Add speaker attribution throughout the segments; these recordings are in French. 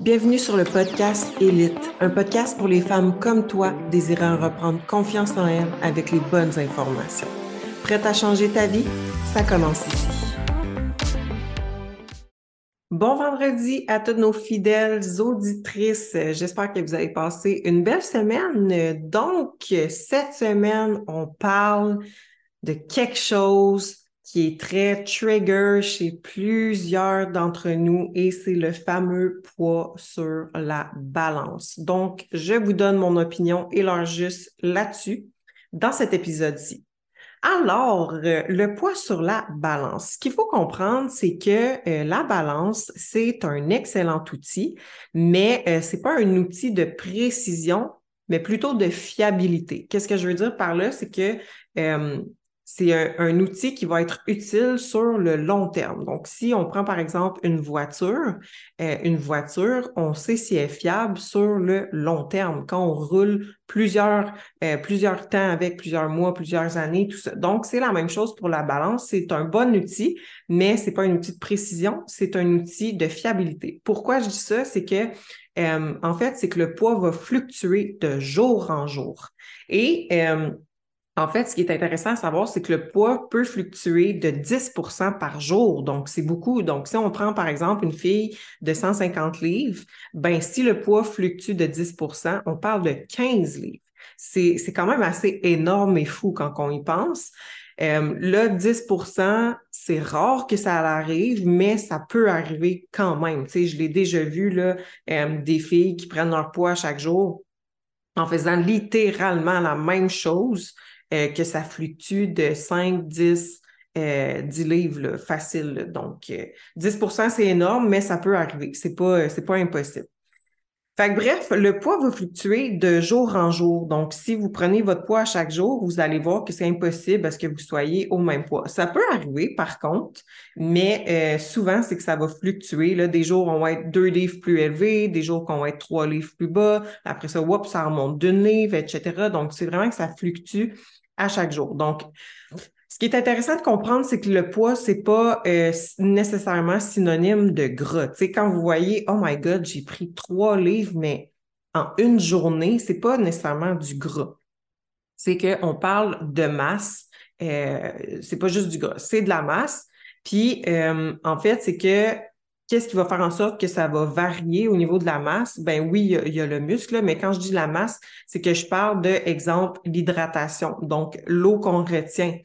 Speaker 1: Bienvenue sur le podcast Élite, un podcast pour les femmes comme toi désirant reprendre confiance en elles avec les bonnes informations. Prête à changer ta vie? Ça commence ici. Bon vendredi à toutes nos fidèles auditrices. J'espère que vous avez passé une belle semaine. Donc, cette semaine, on parle de quelque chose qui est très trigger chez plusieurs d'entre nous et c'est le fameux poids sur la balance. Donc, je vous donne mon opinion et leur juste là-dessus dans cet épisode-ci. Alors, euh, le poids sur la balance. Ce qu'il faut comprendre, c'est que euh, la balance, c'est un excellent outil, mais euh, c'est pas un outil de précision, mais plutôt de fiabilité. Qu'est-ce que je veux dire par là? C'est que c'est un, outil qui va être utile sur le long terme. Donc, si on prend par exemple une voiture, euh, une voiture, on sait si elle est fiable sur le long terme, quand on roule plusieurs, euh, plusieurs temps avec, plusieurs mois, plusieurs années, tout ça. Donc, c'est la même chose pour la balance. C'est un bon outil, mais c'est pas un outil de précision, c'est un outil de fiabilité. Pourquoi je dis ça? C'est que euh, en fait, c'est que le poids va fluctuer de jour en jour. Et en fait, ce qui est intéressant à savoir, c'est que le poids peut fluctuer de 10% par jour. Donc, c'est beaucoup. Donc, si on prend, par exemple, une fille de 150 livres, ben, si le poids fluctue de 10% on parle de 15 livres. C'est, quand même assez énorme et fou quand on y pense. Euh, là, 10% c'est rare que ça arrive, mais ça peut arriver quand même. Tu sais, je l'ai déjà vu, là, euh, des filles qui prennent leur poids chaque jour en faisant littéralement la même chose euh, que ça fluctue de 5, 10, 10 livres facile. Donc, 10% euh, c'est énorme, mais ça peut arriver. C'est pas, c'est pas impossible. Fait que, bref, le poids va fluctuer de jour en jour. Donc, si vous prenez votre poids à chaque jour, vous allez voir que c'est impossible à ce que vous soyez au même poids. Ça peut arriver, par contre, mais euh, souvent, c'est que ça va fluctuer. Là. Des jours, on va être deux livres plus élevés, des jours qu'on va être trois livres plus bas. Après ça, whoop, ça remonte d'une livre, etc. Donc, c'est vraiment que ça fluctue à chaque jour. Donc, ce qui est intéressant de comprendre, c'est que le poids, c'est pas euh, nécessairement synonyme de gras. Tu sais, quand vous voyez, oh my God, j'ai pris trois livres, mais en une journée, c'est pas nécessairement du gras. C'est qu'on parle de masse. Euh, c'est pas juste du gras, c'est de la masse. Puis, euh, en fait, c'est que Qu'est-ce qui va faire en sorte que ça va varier au niveau de la masse? Ben oui, il y, a, le muscle, mais quand je dis la masse, c'est que je parle de, exemple, l'hydratation. Donc, l'eau qu'on retient,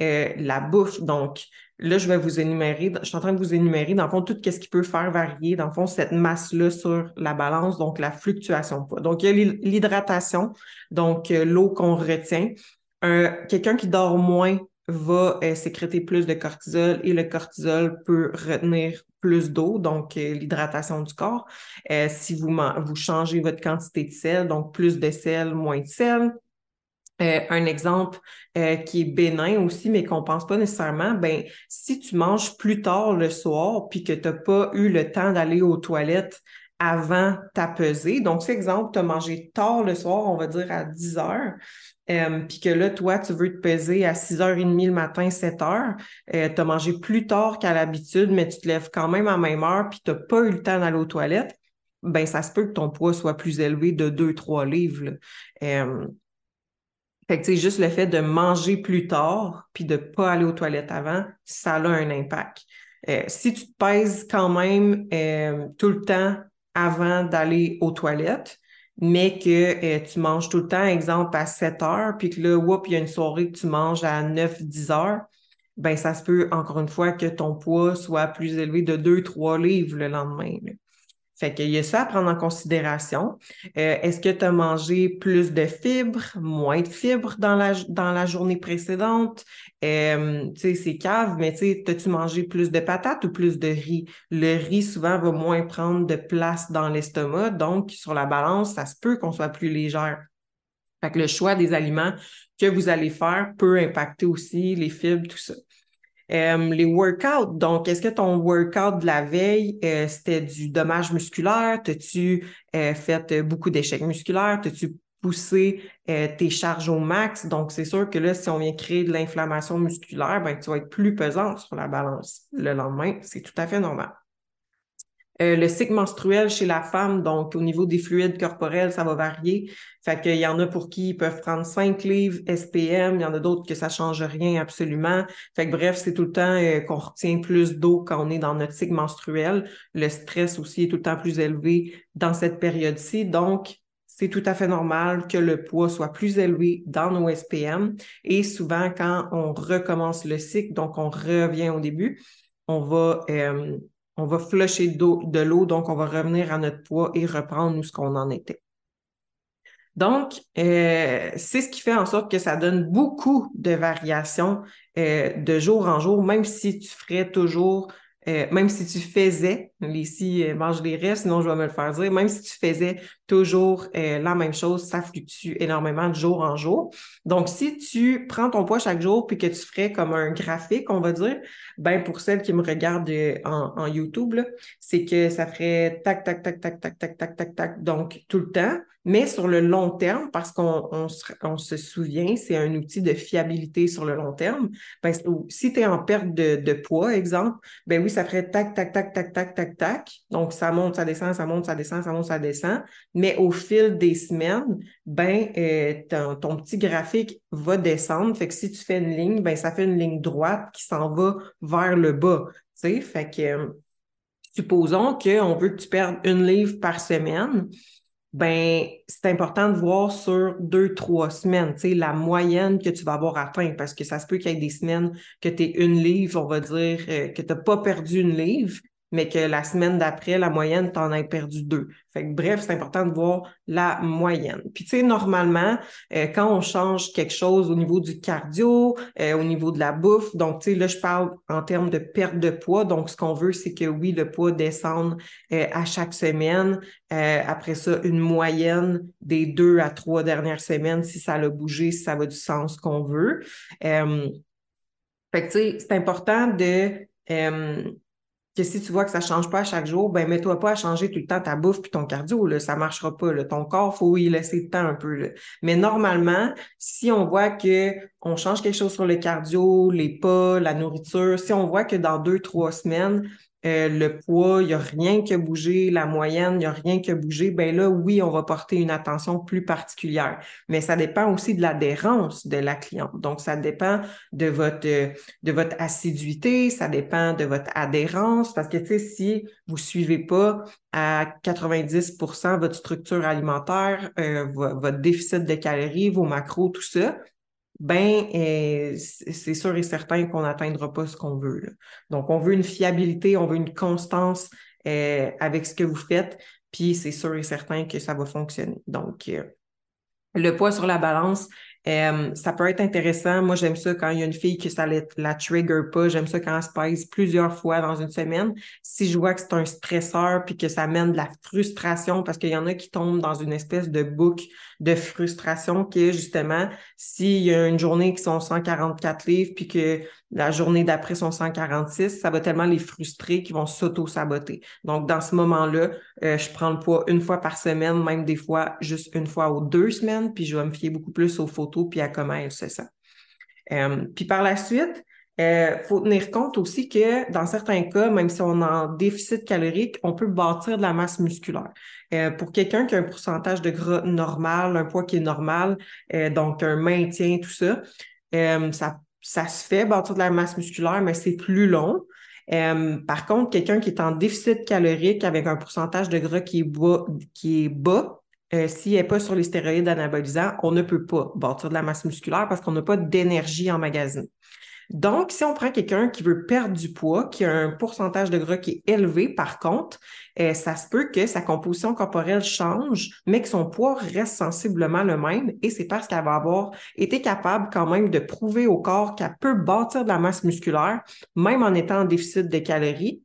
Speaker 1: euh, la bouffe. Donc, là, je vais vous énumérer, je suis en train de vous énumérer, dans le fond, tout ce qui peut faire varier, dans le fond, cette masse-là sur la balance, donc la fluctuation. Donc, il y a l'hydratation, donc euh, l'eau qu'on retient. Quelqu'un qui dort moins va euh, sécréter plus de cortisol et le cortisol peut retenir plus d'eau, donc euh, l'hydratation du corps. Si vous, vous changez votre quantité de sel, donc plus de sel, moins de sel. Un exemple qui est bénin aussi, mais qu'on pense pas nécessairement, ben si tu manges plus tard le soir puis que tu n'as pas eu le temps d'aller aux toilettes avant ta pesée. Donc, c'est exemple, tu as mangé tard le soir, on va dire à 10 heures, euh, puis que là, toi, tu veux te peser à 6h30 le matin, 7h, euh, tu as mangé plus tard qu'à l'habitude, mais tu te lèves quand même à même heure, puis tu n'as pas eu le temps d'aller aux toilettes, ben ça se peut que ton poids soit plus élevé de 2-3 livres. Euh, fait que, juste le fait de manger plus tard, puis de pas aller aux toilettes avant, ça a un impact. Euh, si tu te pèses quand même tout le temps avant d'aller aux toilettes, mais que euh, tu manges tout le temps, exemple, à 7 heures, puis que là, whoop, il y a une soirée que tu manges à 9-10 heures, ben ça se peut, encore une fois, que ton poids soit plus élevé de 2-3 livres le lendemain. Fait qu'il y a ça à prendre en considération. Euh, est-ce que tu as mangé plus de fibres, moins de fibres dans la, dans la journée précédente? Euh, tu sais, c'est cave, mais tu as-tu mangé plus de patates ou plus de riz? Le riz, souvent, va moins prendre de place dans l'estomac. Donc, sur la balance, ça se peut qu'on soit plus légère. Fait que le choix des aliments que vous allez faire peut impacter aussi les fibres, tout ça. Euh, les workouts, donc, est-ce que ton workout de la veille, euh, c'était du dommage musculaire? T'as-tu euh, fait beaucoup d'échecs musculaires? T'as-tu poussé tes charges au max? Donc, c'est sûr que là, si on vient créer de l'inflammation musculaire, ben, tu vas être plus pesante sur la balance le lendemain. C'est tout à fait normal. Euh, le cycle menstruel chez la femme, donc au niveau des fluides corporels, ça va varier. Fait qu'il y en a pour qui ils peuvent prendre 5 livres SPM, il y en a d'autres que ça change rien absolument. Fait que bref, c'est tout le temps euh, qu'on retient plus d'eau quand on est dans notre cycle menstruel. Le stress aussi est tout le temps plus élevé dans cette période-ci. Donc, c'est tout à fait normal que le poids soit plus élevé dans nos SPM. Et souvent, quand on recommence le cycle, donc on revient au début, on va euh, on va flusher de l'eau, donc on va revenir à notre poids et reprendre où ce qu'on en était. Donc, euh, c'est ce qui fait en sorte que ça donne beaucoup de variations euh, de jour en jour, même si tu ferais toujours euh, même si tu faisais, ici, euh, mange les restes, sinon je vais me le faire dire, même si tu faisais toujours euh, la même chose, ça fluctue énormément de jour en jour. Donc, si tu prends ton poids chaque jour puis que tu ferais comme un graphique, on va dire, ben pour celles qui me regardent en, YouTube, c'est que ça ferait tac, tac, tac, tac, tac, tac, tac, tac, tac, donc tout le temps. Mais sur le long terme, parce qu'on on se, on se, souvient, c'est un outil de fiabilité sur le long terme. Ben, si tu es en perte de, de, poids, exemple, ben oui, ça ferait tac, tac, tac, tac, tac, tac. Donc, ça monte, ça descend, ça monte, ça descend, ça monte, ça descend. Mais au fil des semaines, ben, euh, ton, petit graphique va descendre. Fait que si tu fais une ligne, ben, ça fait une ligne droite qui s'en va vers le bas. Fait que, euh, supposons qu'on veut que tu perdes une livre par semaine ben c'est important de voir sur deux, trois semaines, la moyenne que tu vas avoir atteint, parce que ça se peut qu'il y ait des semaines que tu es une livre, on va dire, euh, que tu n'as pas perdu une livre, mais que la semaine d'après, la moyenne, tu en as perdu deux. Fait que, bref, c'est important de voir la moyenne. Puis, tu sais, normalement, euh, quand on change quelque chose au niveau du cardio, euh, au niveau de la bouffe, donc, tu sais, là, je parle en termes de perte de poids. Donc, ce qu'on veut, c'est que oui, le poids descende euh, à chaque semaine. après ça, une moyenne des deux à trois dernières semaines, si ça a bougé, si ça va du sens qu'on veut. fait que, tu sais, c'est important de que si tu vois que ça change pas à chaque jour, ben mets-toi pas à changer tout le temps ta bouffe puis ton cardio, là, ça marchera pas. Là. Ton corps, faut y laisser le temps un peu. Mais normalement, si on voit que on change quelque chose sur le cardio, les pas, la nourriture, si on voit que dans deux, trois semaines, euh, le poids, il n'y a rien qui a bougé, la moyenne, il n'y a rien qui a bougé, ben là, oui, on va porter une attention plus particulière. Mais ça dépend aussi de l'adhérence de la cliente. Donc, ça dépend de votre, de votre assiduité, ça dépend de votre adhérence, parce que, tu sais, si vous suivez pas à 90% votre structure alimentaire, euh, votre déficit de calories, vos macros, tout ça, ben euh, c'est sûr et certain qu'on n'atteindra pas ce qu'on veut. Donc, on veut une fiabilité, on veut une constance euh, avec ce que vous faites, puis c'est sûr et certain que ça va fonctionner. Donc, euh, le poids sur la balance, euh, ça peut être intéressant. Moi, j'aime ça quand il y a une fille que ça la, la trigger pas. J'aime ça quand elle se pèse plusieurs fois dans une semaine. Si je vois que c'est un stresseur puis que ça mène de la frustration, parce qu'il y en a qui tombent dans une espèce de boucle de frustration qui est justement s'il y a une journée qui sont 144 livres puis que la journée d'après sont 146, ça va tellement les frustrer qu'ils vont s'auto-saboter. Donc, dans ce moment-là, euh, je prends le poids une fois par semaine, même des fois juste une fois aux deux semaines, puis je vais me fier beaucoup plus aux photos puis à comment elles se sentent. Euh, puis par la suite, il euh, faut tenir compte aussi que dans certains cas, même si on est en déficit calorique, on peut bâtir de la masse musculaire. pour quelqu'un qui a un pourcentage de gras normal, un poids qui est normal, donc un maintien, tout ça, ça ça se fait, bâtir de la masse musculaire, mais c'est plus long. Euh, par contre, quelqu'un qui est en déficit calorique avec un pourcentage de gras qui est bas, qui est bas euh, s'il n'est pas sur les stéroïdes anabolisants, on ne peut pas bâtir de la masse musculaire parce qu'on n'a pas d'énergie en magasin. Donc, si on prend quelqu'un qui veut perdre du poids, qui a un pourcentage de gras qui est élevé, par contre, euh, ça se peut que sa composition corporelle change, mais que son poids reste sensiblement le même. Et c'est parce qu'elle va avoir été capable quand même de prouver au corps qu'elle peut bâtir de la masse musculaire, même en étant en déficit de calories.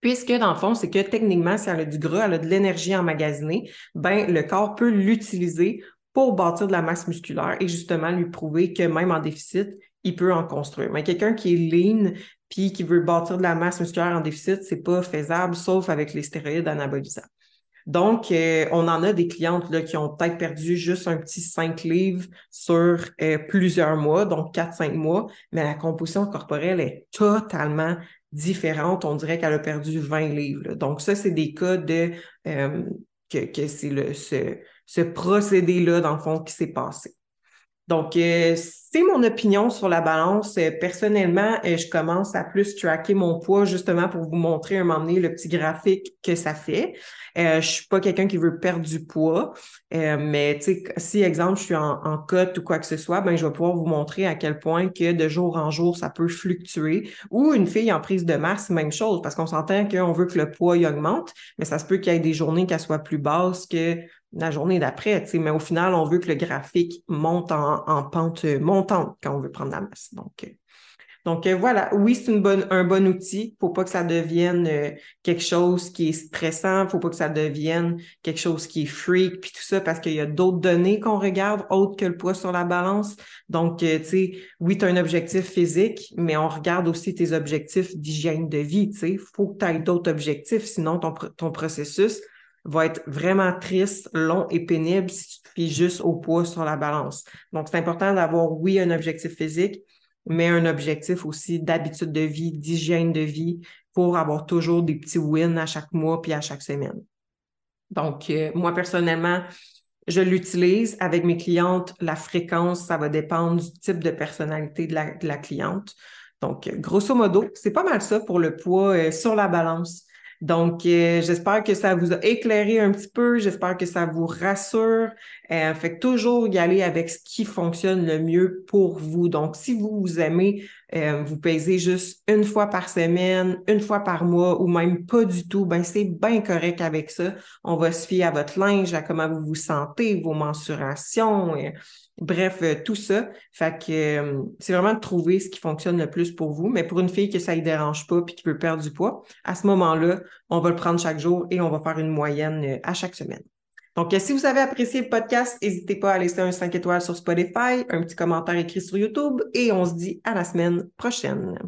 Speaker 1: Puisque, dans le fond, c'est que techniquement, si elle a du gras, elle a de l'énergie emmagasinée, ben, le corps peut l'utiliser pour bâtir de la masse musculaire et justement lui prouver que même en déficit, il peut en construire. Mais quelqu'un qui est lean puis qui veut bâtir de la masse musculaire en déficit, c'est pas faisable, sauf avec les stéroïdes anabolisants. Donc, euh, on en a des clientes là, qui ont peut-être perdu juste un petit 5 livres sur euh, plusieurs mois, donc 4-5 mois, mais la composition corporelle est totalement différente, on dirait qu'elle a perdu 20 livres. Donc, ça, c'est des cas de euh, que, c'est le ce, ce procédé-là, dans le fond, qui s'est passé. Donc, euh, c'est mon opinion sur la balance. Euh, personnellement, euh, je commence à plus tracker mon poids justement pour vous montrer un moment donné le petit graphique que ça fait. Euh, je suis pas quelqu'un qui veut perdre du poids, mais si, exemple, je suis en, en cote ou quoi que ce soit, ben, je vais pouvoir vous montrer à quel point que de jour en jour, ça peut fluctuer. Ou une fille en prise de masse, même chose, parce qu'on s'entend qu'on veut que le poids augmente, mais ça se peut qu'il y ait des journées qu'elle soit plus basse que la journée d'après, mais au final, on veut que le graphique monte en, pente montante quand on veut prendre la masse. Donc, euh, donc euh, voilà, oui, c'est une bonne, un bon outil. Faut pas que ça devienne euh, quelque chose qui est stressant. Faut pas que ça devienne quelque chose qui est freak puis tout ça parce qu'il y a d'autres données qu'on regarde autres que le poids sur la balance. Donc, tu sais, oui, tu as un objectif physique, mais on regarde aussi tes objectifs d'hygiène de vie. Tu sais, faut que tu aies d'autres objectifs, sinon ton, ton processus va être vraiment triste, long et pénible si tu te fies juste au poids sur la balance. Donc, c'est important d'avoir, oui, un objectif physique, mais un objectif aussi d'habitude de vie, d'hygiène de vie pour avoir toujours des petits wins à chaque mois puis à chaque semaine. Donc, euh, moi, personnellement, je l'utilise avec mes clientes. La fréquence, ça va dépendre du type de personnalité de la, cliente. Donc, grosso modo, c'est pas mal ça pour le poids euh, sur la balance. Donc, euh, j'espère que ça vous a éclairé un petit peu. J'espère que ça vous rassure. Euh, fait toujours y aller avec ce qui fonctionne le mieux pour vous. Donc, si vous vous aimez euh, vous pesez juste une fois par semaine, une fois par mois ou même pas du tout, ben c'est bien correct avec ça. On va se fier à votre linge, à comment vous vous sentez, vos mensurations, bref, tout ça. Fait que c'est vraiment de trouver ce qui fonctionne le plus pour vous. Mais pour une fille que ça ne dérange pas puis qui veut perdre du poids, à ce moment-là, on va le prendre chaque jour et on va faire une moyenne à chaque semaine. Donc, si vous avez apprécié le podcast, n'hésitez pas à laisser un 5 étoiles sur Spotify, un petit commentaire écrit sur YouTube et on se dit à la semaine prochaine.